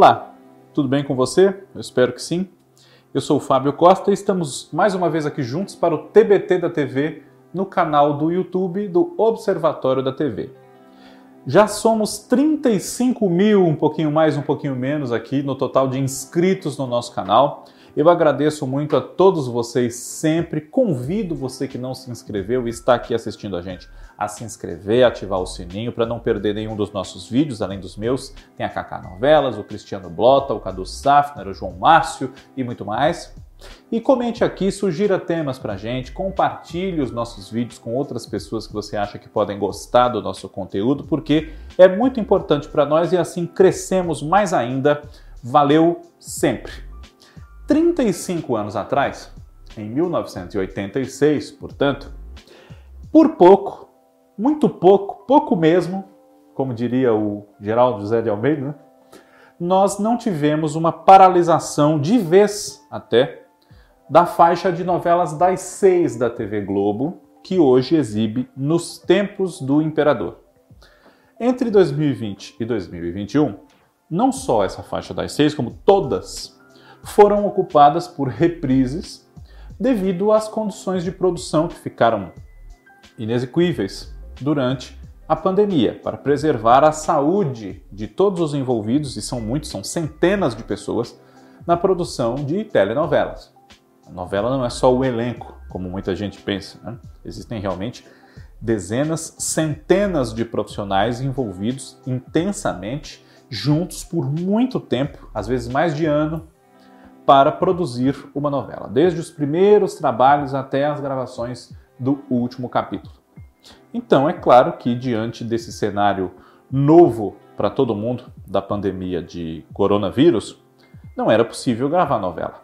Olá, tudo bem com você? Eu espero que sim. Eu sou o Fábio Costa e estamos mais uma vez aqui juntos para o TBT da TV no canal do YouTube do Observatório da TV. Já somos 35 mil, um pouquinho mais, um pouquinho menos aqui no total de inscritos no nosso canal. Eu agradeço muito a todos vocês sempre. Convido você que não se inscreveu e está aqui assistindo a gente a se inscrever, ativar o sininho para não perder nenhum dos nossos vídeos, além dos meus. Tem a Kaká Novelas, o Cristiano Blota, o Cadu Safner, o João Márcio e muito mais. E comente aqui, sugira temas pra gente, compartilhe os nossos vídeos com outras pessoas que você acha que podem gostar do nosso conteúdo, porque é muito importante para nós e assim crescemos mais ainda. Valeu sempre! 35 anos atrás, em 1986, portanto, por pouco, muito pouco, pouco mesmo, como diria o Geraldo José de Almeida, né? nós não tivemos uma paralisação de vez até da faixa de novelas das seis da TV Globo, que hoje exibe Nos Tempos do Imperador. Entre 2020 e 2021, não só essa faixa das seis, como todas foram ocupadas por reprises devido às condições de produção que ficaram inexequíveis durante a pandemia, para preservar a saúde de todos os envolvidos, e são muitos, são centenas de pessoas, na produção de telenovelas. A novela não é só o elenco, como muita gente pensa. Né? Existem realmente dezenas, centenas de profissionais envolvidos intensamente, juntos por muito tempo, às vezes mais de ano, para produzir uma novela, desde os primeiros trabalhos até as gravações do último capítulo. Então, é claro que diante desse cenário novo para todo mundo da pandemia de coronavírus, não era possível gravar novela.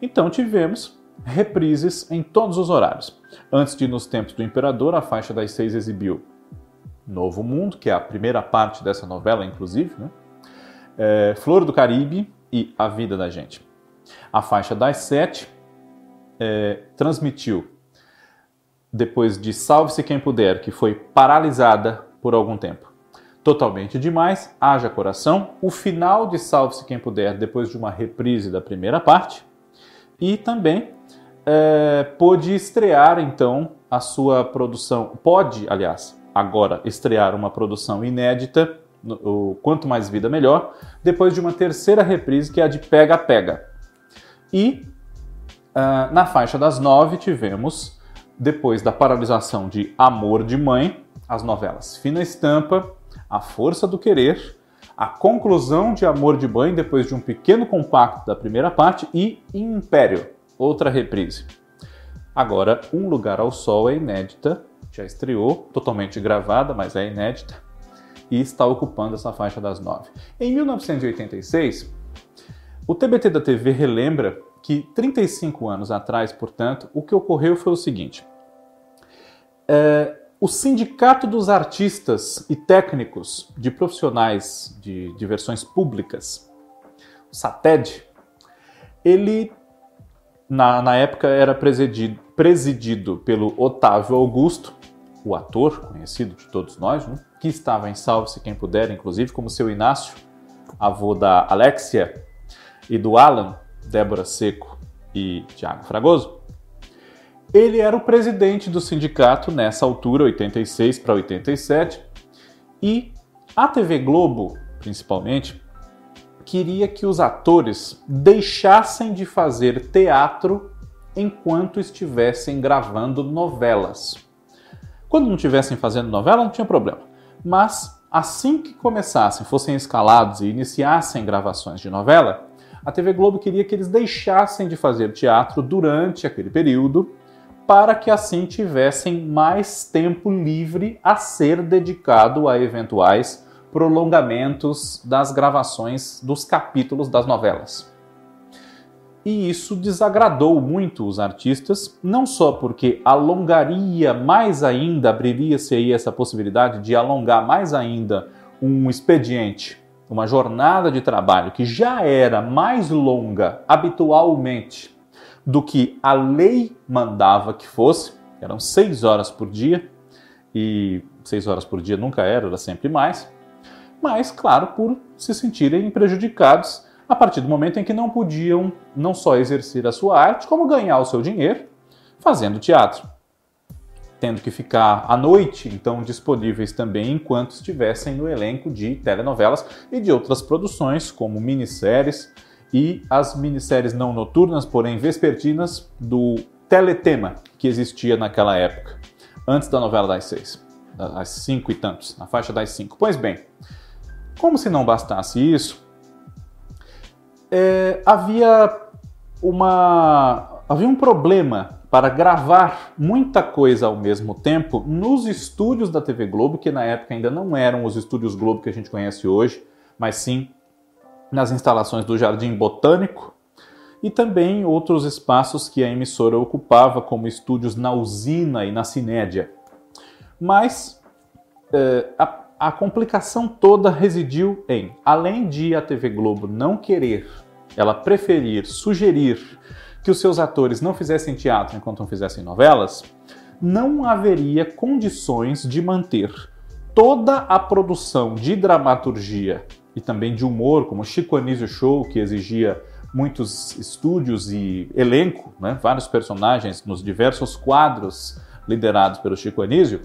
Então tivemos reprises em todos os horários. Antes de Nos Tempos do Imperador, a faixa das seis exibiu Novo Mundo, que é a primeira parte dessa novela, inclusive, né? é, Flor do Caribe e A Vida da Gente. A faixa das sete é, transmitiu, depois de Salve-se Quem Puder, que foi paralisada por algum tempo. Totalmente demais, Haja Coração, o final de Salve-se Quem Puder, depois de uma reprise da primeira parte, e também é, pôde estrear então a sua produção, pode, aliás, agora estrear uma produção inédita, o Quanto Mais Vida Melhor, depois de uma terceira reprise que é a de Pega Pega. E uh, na faixa das nove tivemos, depois da paralisação de Amor de Mãe, as novelas Fina Estampa, A Força do Querer, a conclusão de Amor de Mãe depois de um pequeno compacto da primeira parte e Império, outra reprise. Agora, Um Lugar ao Sol é inédita, já estreou, totalmente gravada, mas é inédita, e está ocupando essa faixa das nove. Em 1986, o TBT da TV relembra que 35 anos atrás, portanto, o que ocorreu foi o seguinte: é, o Sindicato dos Artistas e Técnicos de Profissionais de Diversões Públicas, o SATED, ele na, na época era presidido, presidido pelo Otávio Augusto, o ator conhecido de todos nós, né, que estava em Salve-se Quem Puder, inclusive, como seu Inácio, avô da Alexia e do Alan, Débora Seco e Tiago Fragoso, ele era o presidente do sindicato nessa altura, 86 para 87, e a TV Globo, principalmente, queria que os atores deixassem de fazer teatro enquanto estivessem gravando novelas. Quando não estivessem fazendo novela, não tinha problema. Mas assim que começassem, fossem escalados e iniciassem gravações de novela, a TV Globo queria que eles deixassem de fazer teatro durante aquele período, para que assim tivessem mais tempo livre a ser dedicado a eventuais prolongamentos das gravações dos capítulos das novelas. E isso desagradou muito os artistas, não só porque alongaria mais ainda, abriria-se aí essa possibilidade de alongar mais ainda um expediente uma jornada de trabalho que já era mais longa habitualmente do que a lei mandava que fosse, eram seis horas por dia, e seis horas por dia nunca era, era sempre mais, mas, claro, por se sentirem prejudicados a partir do momento em que não podiam não só exercer a sua arte, como ganhar o seu dinheiro fazendo teatro. Tendo que ficar à noite, então disponíveis também enquanto estivessem no elenco de telenovelas e de outras produções, como minisséries e as minisséries não noturnas, porém vespertinas, do Teletema, que existia naquela época, antes da novela das seis, das cinco e tantos, na faixa das cinco. Pois bem, como se não bastasse isso, é, havia uma havia um problema para gravar muita coisa ao mesmo tempo nos estúdios da TV Globo, que na época ainda não eram os estúdios Globo que a gente conhece hoje, mas sim nas instalações do Jardim Botânico e também outros espaços que a emissora ocupava, como estúdios na Usina e na Cinédia. Mas é, a a complicação toda residiu em, além de a TV Globo não querer, ela preferir, sugerir que os seus atores não fizessem teatro enquanto não fizessem novelas, não haveria condições de manter toda a produção de dramaturgia e também de humor, como Chico Anísio Show, que exigia muitos estúdios e elenco, né, vários personagens nos diversos quadros liderados pelo Chico Anísio,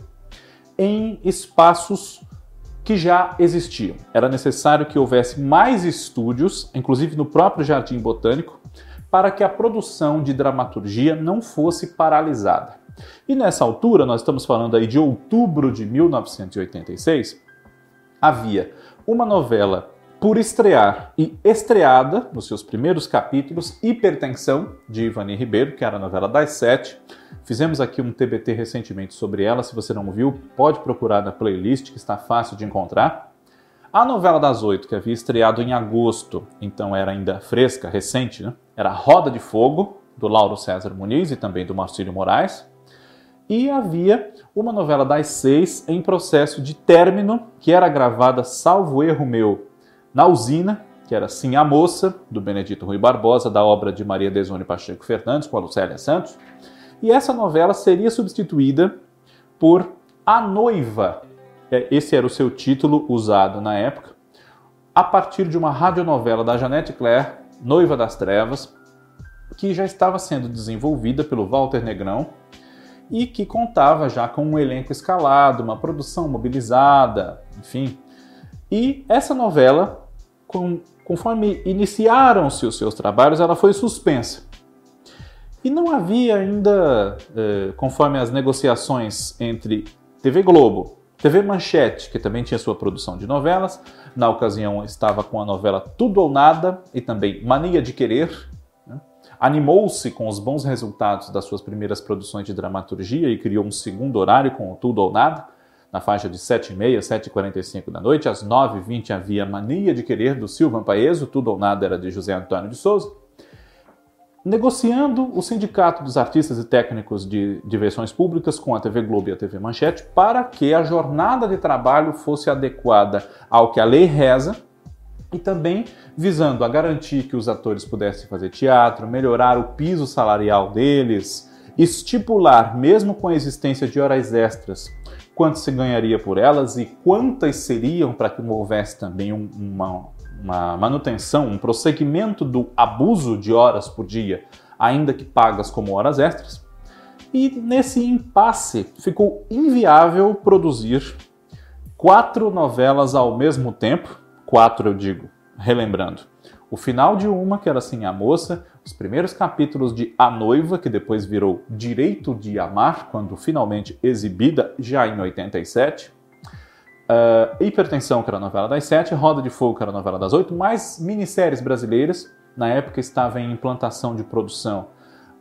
em espaços que já existiam. Era necessário que houvesse mais estúdios, inclusive no próprio Jardim Botânico, para que a produção de dramaturgia não fosse paralisada. E nessa altura, nós estamos falando aí de outubro de 1986, havia uma novela por estrear e estreada nos seus primeiros capítulos, Hipertensão, de Ivani Ribeiro, que era a novela das sete. Fizemos aqui um TBT recentemente sobre ela, se você não viu, pode procurar na playlist, que está fácil de encontrar. A novela das oito, que havia estreado em agosto, então era ainda fresca, recente, né? era Roda de Fogo, do Lauro César Muniz e também do Marcílio Moraes. E havia uma novela das seis em processo de término, que era gravada, salvo erro meu, na usina, que era Sim a Moça, do Benedito Rui Barbosa, da obra de Maria Desone Pacheco Fernandes, com a Lucélia Santos. E essa novela seria substituída por A Noiva. É, esse era o seu título usado na época, a partir de uma radionovela da Janete Claire, Noiva das Trevas, que já estava sendo desenvolvida pelo Walter Negrão e que contava já com um elenco escalado, uma produção mobilizada, enfim. E essa novela conforme iniciaram-se os seus trabalhos, ela foi suspensa. E não havia ainda, eh, conforme as negociações entre TV Globo, TV Manchete, que também tinha sua produção de novelas, na ocasião estava com a novela Tudo ou Nada e também Mania de Querer. Né? Animou-se com os bons resultados das suas primeiras produções de dramaturgia e criou um segundo horário com o Tudo ou Nada na faixa de 7h30, 7h45 da noite. Às 9h20 havia Mania de Querer, do Silvan Paeso, Tudo ou Nada era de José Antônio de Souza. Negociando o Sindicato dos Artistas e Técnicos de Diversões Públicas com a TV Globo e a TV Manchete para que a jornada de trabalho fosse adequada ao que a lei reza e também visando a garantir que os atores pudessem fazer teatro, melhorar o piso salarial deles, estipular, mesmo com a existência de horas extras, quanto se ganharia por elas e quantas seriam para que houvesse também um, uma, uma manutenção, um prosseguimento do abuso de horas por dia, ainda que pagas como horas extras. E nesse impasse ficou inviável produzir quatro novelas ao mesmo tempo, quatro eu digo, relembrando. O final de uma, que era assim a moça, os primeiros capítulos de A Noiva, que depois virou Direito de Amar, quando finalmente exibida já em 87. Uh, Hipertensão, que era a novela das sete, Roda de Fogo, que era a novela das oito, mais minisséries brasileiras. Na época estava em implantação de produção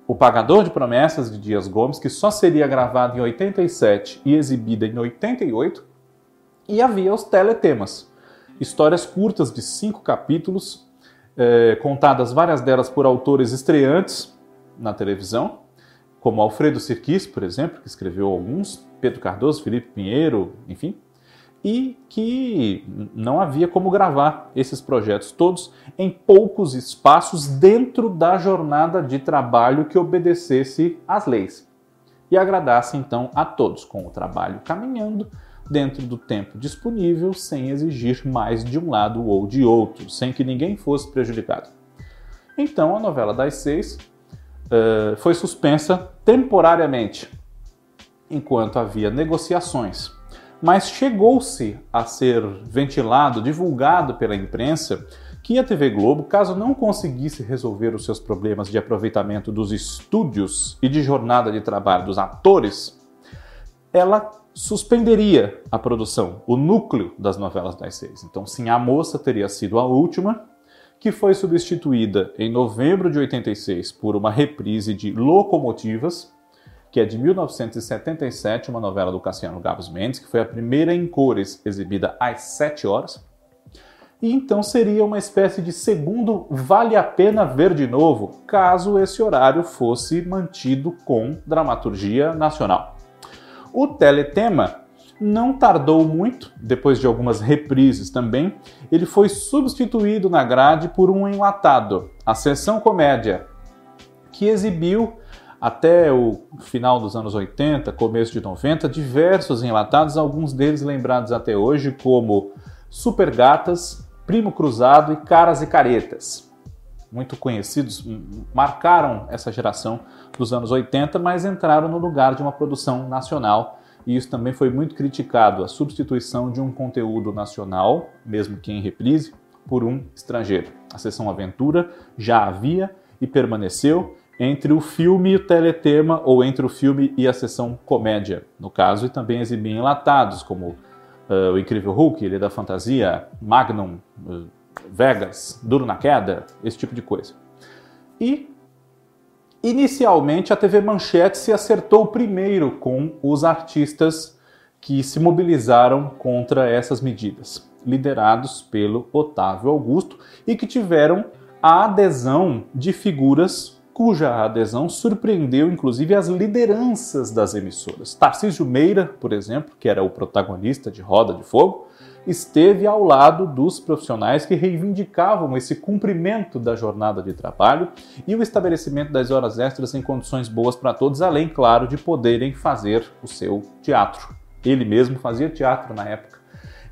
O Pagador de Promessas, de Dias Gomes, que só seria gravado em 87 e exibida em 88. E havia os teletemas, histórias curtas de cinco capítulos, é, contadas várias delas por autores estreantes na televisão, como Alfredo Sirquis, por exemplo, que escreveu alguns, Pedro Cardoso, Felipe Pinheiro, enfim, e que não havia como gravar esses projetos todos em poucos espaços dentro da jornada de trabalho que obedecesse às leis e agradasse então a todos, com o trabalho caminhando, dentro do tempo disponível, sem exigir mais de um lado ou de outro, sem que ninguém fosse prejudicado. Então a novela das seis uh, foi suspensa temporariamente, enquanto havia negociações. Mas chegou-se a ser ventilado, divulgado pela imprensa, que a TV Globo, caso não conseguisse resolver os seus problemas de aproveitamento dos estúdios e de jornada de trabalho dos atores, ela suspenderia a produção, o núcleo das novelas das seis. Então, sim, a moça teria sido a última, que foi substituída em novembro de 86 por uma reprise de Locomotivas, que é de 1977, uma novela do Cassiano Gabos Mendes, que foi a primeira em cores exibida às 7 horas. E então seria uma espécie de segundo Vale a Pena Ver de Novo, caso esse horário fosse mantido com dramaturgia nacional. O teletema não tardou muito, depois de algumas reprises também, ele foi substituído na grade por um enlatado, a Sessão Comédia, que exibiu até o final dos anos 80, começo de 90, diversos enlatados, alguns deles lembrados até hoje como Super Gatas, Primo Cruzado e Caras e Caretas. Muito conhecidos, marcaram essa geração dos anos 80, mas entraram no lugar de uma produção nacional. E isso também foi muito criticado, a substituição de um conteúdo nacional, mesmo que em reprise, por um estrangeiro. A sessão Aventura já havia e permaneceu entre o filme e o teletema, ou entre o filme e a sessão comédia, no caso, e também exibia enlatados, como uh, O Incrível Hulk, Ele da Fantasia, Magnum, uh, Vegas, Duro na Queda, esse tipo de coisa. E Inicialmente, a TV Manchete se acertou primeiro com os artistas que se mobilizaram contra essas medidas, liderados pelo Otávio Augusto e que tiveram a adesão de figuras cuja adesão surpreendeu inclusive as lideranças das emissoras. Tarcísio Meira, por exemplo, que era o protagonista de Roda de Fogo, esteve ao lado dos profissionais que reivindicavam esse cumprimento da jornada de trabalho e o estabelecimento das horas extras em condições boas para todos, além, claro, de poderem fazer o seu teatro. Ele mesmo fazia teatro na época.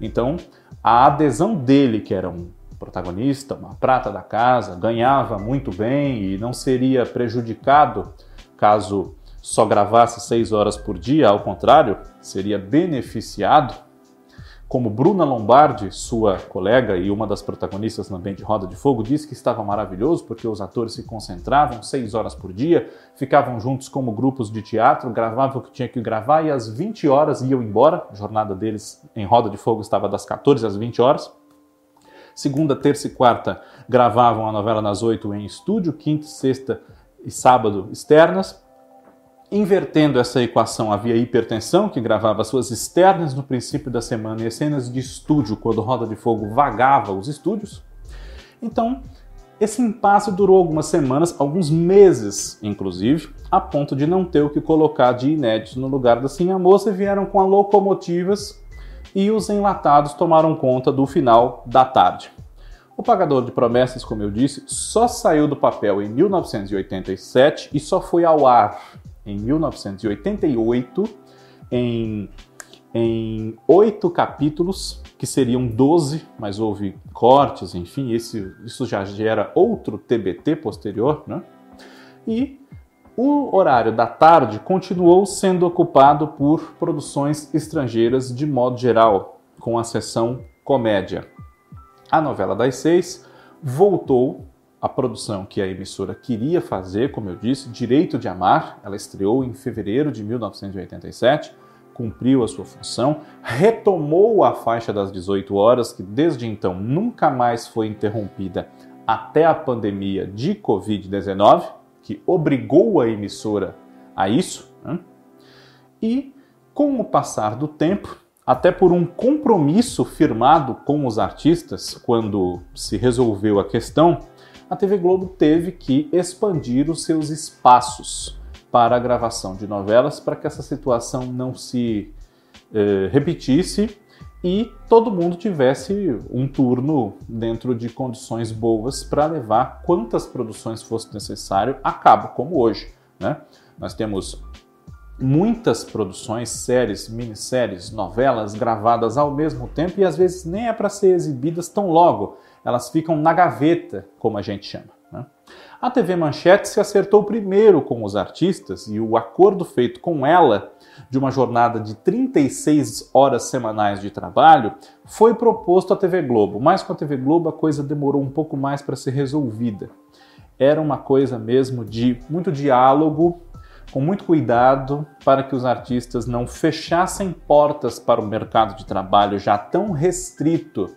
Então, a adesão dele, que era um protagonista, uma prata da casa, ganhava muito bem e não seria prejudicado caso só gravasse seis horas por dia, ao contrário, seria beneficiado como Bruna Lombardi, sua colega e uma das protagonistas também de Roda de Fogo, disse que estava maravilhoso porque os atores se concentravam seis horas por dia, ficavam juntos como grupos de teatro, gravavam o que tinha que gravar e às 20 horas iam embora. A jornada deles em Roda de Fogo estava das 14 às 20 horas. Segunda, terça e quarta gravavam a novela nas 8 em estúdio, quinta, sexta e sábado externas. Invertendo essa equação, havia hipertensão, que gravava suas externas no princípio da semana e as cenas de estúdio, quando Roda de Fogo vagava os estúdios. Então, esse impasse durou algumas semanas, alguns meses, inclusive, a ponto de não ter o que colocar de inédito no lugar da Sim a Moça e vieram com a locomotivas e os enlatados tomaram conta do final da tarde. O Pagador de Promessas, como eu disse, só saiu do papel em 1987 e só foi ao ar em 1988 em, em oito capítulos, que seriam 12, mas houve cortes, enfim, esse, isso já gera outro TBT posterior, né? E o horário da tarde continuou sendo ocupado por produções estrangeiras de modo geral, com a seção comédia. A novela das seis voltou a produção que a emissora queria fazer, como eu disse, Direito de Amar. Ela estreou em fevereiro de 1987, cumpriu a sua função, retomou a faixa das 18 horas, que desde então nunca mais foi interrompida até a pandemia de Covid-19, que obrigou a emissora a isso. Né? E com o passar do tempo, até por um compromisso firmado com os artistas quando se resolveu a questão, a TV Globo teve que expandir os seus espaços para a gravação de novelas para que essa situação não se eh, repetisse e todo mundo tivesse um turno dentro de condições boas para levar quantas produções fosse necessário a cabo, como hoje. Né? Nós temos muitas produções, séries, minisséries, novelas gravadas ao mesmo tempo e às vezes nem é para ser exibidas tão logo, elas ficam na gaveta, como a gente chama. Né? A TV Manchete se acertou primeiro com os artistas e o acordo feito com ela de uma jornada de 36 horas semanais de trabalho foi proposto à TV Globo, mas com a TV Globo a coisa demorou um pouco mais para ser resolvida. Era uma coisa mesmo de muito diálogo com muito cuidado para que os artistas não fechassem portas para o mercado de trabalho já tão restrito.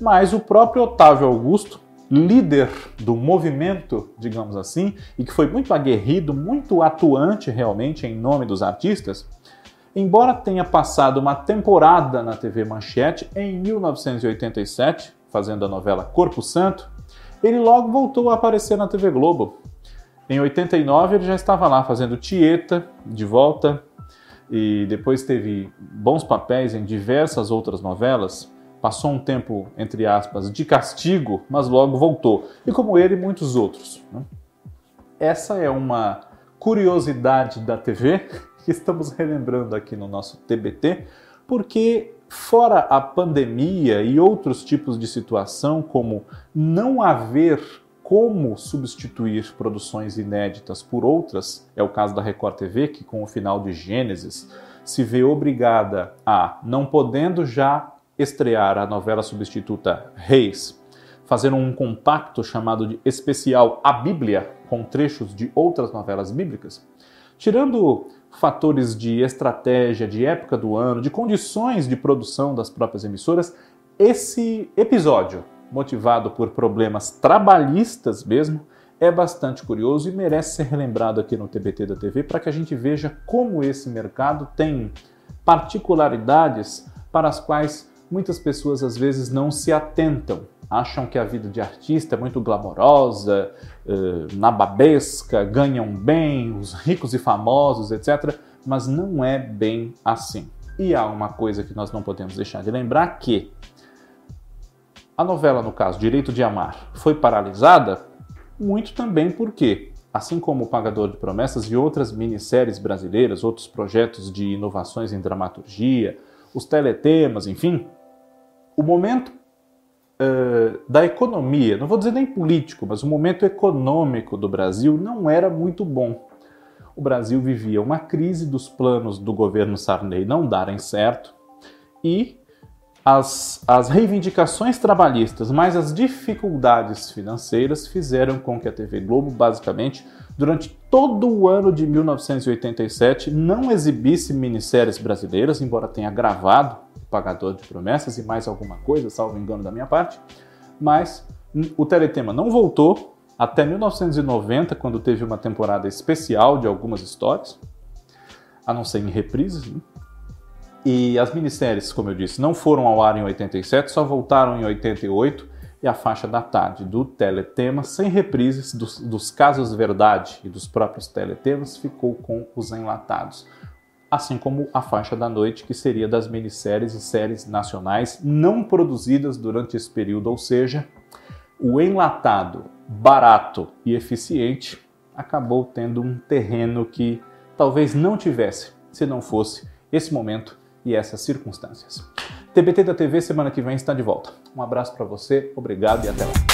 Mas o próprio Otávio Augusto, líder do movimento, digamos assim, e que foi muito aguerrido, muito atuante realmente em nome dos artistas, embora tenha passado uma temporada na TV Manchete em 1987, fazendo a novela Corpo Santo, ele logo voltou a aparecer na TV Globo, em 89 ele já estava lá fazendo Tieta de volta e depois teve bons papéis em diversas outras novelas. Passou um tempo, entre aspas, de castigo, mas logo voltou. E como ele, muitos outros. Né? Essa é uma curiosidade da TV que estamos relembrando aqui no nosso TBT, porque fora a pandemia e outros tipos de situação, como não haver como substituir produções inéditas por outras, é o caso da Record TV, que com o final de Gênesis se vê obrigada a, não podendo já estrear a novela substituta Reis, fazer um compacto chamado de Especial A Bíblia, com trechos de outras novelas bíblicas, tirando fatores de estratégia, de época do ano, de condições de produção das próprias emissoras, esse episódio motivado por problemas trabalhistas mesmo, é bastante curioso e merece ser relembrado aqui no TBT da TV para que a gente veja como esse mercado tem particularidades para as quais muitas pessoas às vezes não se atentam. Acham que a vida de artista é muito glamourosa, eh, nababesca, ganham bem, os ricos e famosos, etc. Mas não é bem assim. E há uma coisa que nós não podemos deixar de lembrar que a novela, no caso, Direito de Amar, foi paralisada muito também porque, assim como o Pagador de Promessas e outras minisséries brasileiras, outros projetos de inovações em dramaturgia, os teletemas, enfim, o momento uh, da economia, não vou dizer nem político, mas o momento econômico do Brasil não era muito bom. O Brasil vivia uma crise dos planos do governo Sarney não darem certo e as, as reivindicações trabalhistas, mais as dificuldades financeiras fizeram com que a TV Globo, basicamente, durante todo o ano de 1987, não exibisse minisséries brasileiras, embora tenha gravado Pagador de Promessas e mais alguma coisa, salvo engano da minha parte, mas o Teletema não voltou até 1990, quando teve uma temporada especial de algumas histórias, a não ser em reprises, né? E as minisséries, como eu disse, não foram ao ar em 87, só voltaram em 88 e a faixa da tarde do Teletema, sem reprises dos, dos casos verdade e dos próprios teletemas, ficou com os enlatados. Assim como a faixa da noite, que seria das minisséries e séries nacionais não produzidas durante esse período, ou seja, o enlatado barato e eficiente acabou tendo um terreno que talvez não tivesse se não fosse esse momento e essas circunstâncias. TBT da TV semana que vem está de volta. Um abraço para você, obrigado e até lá.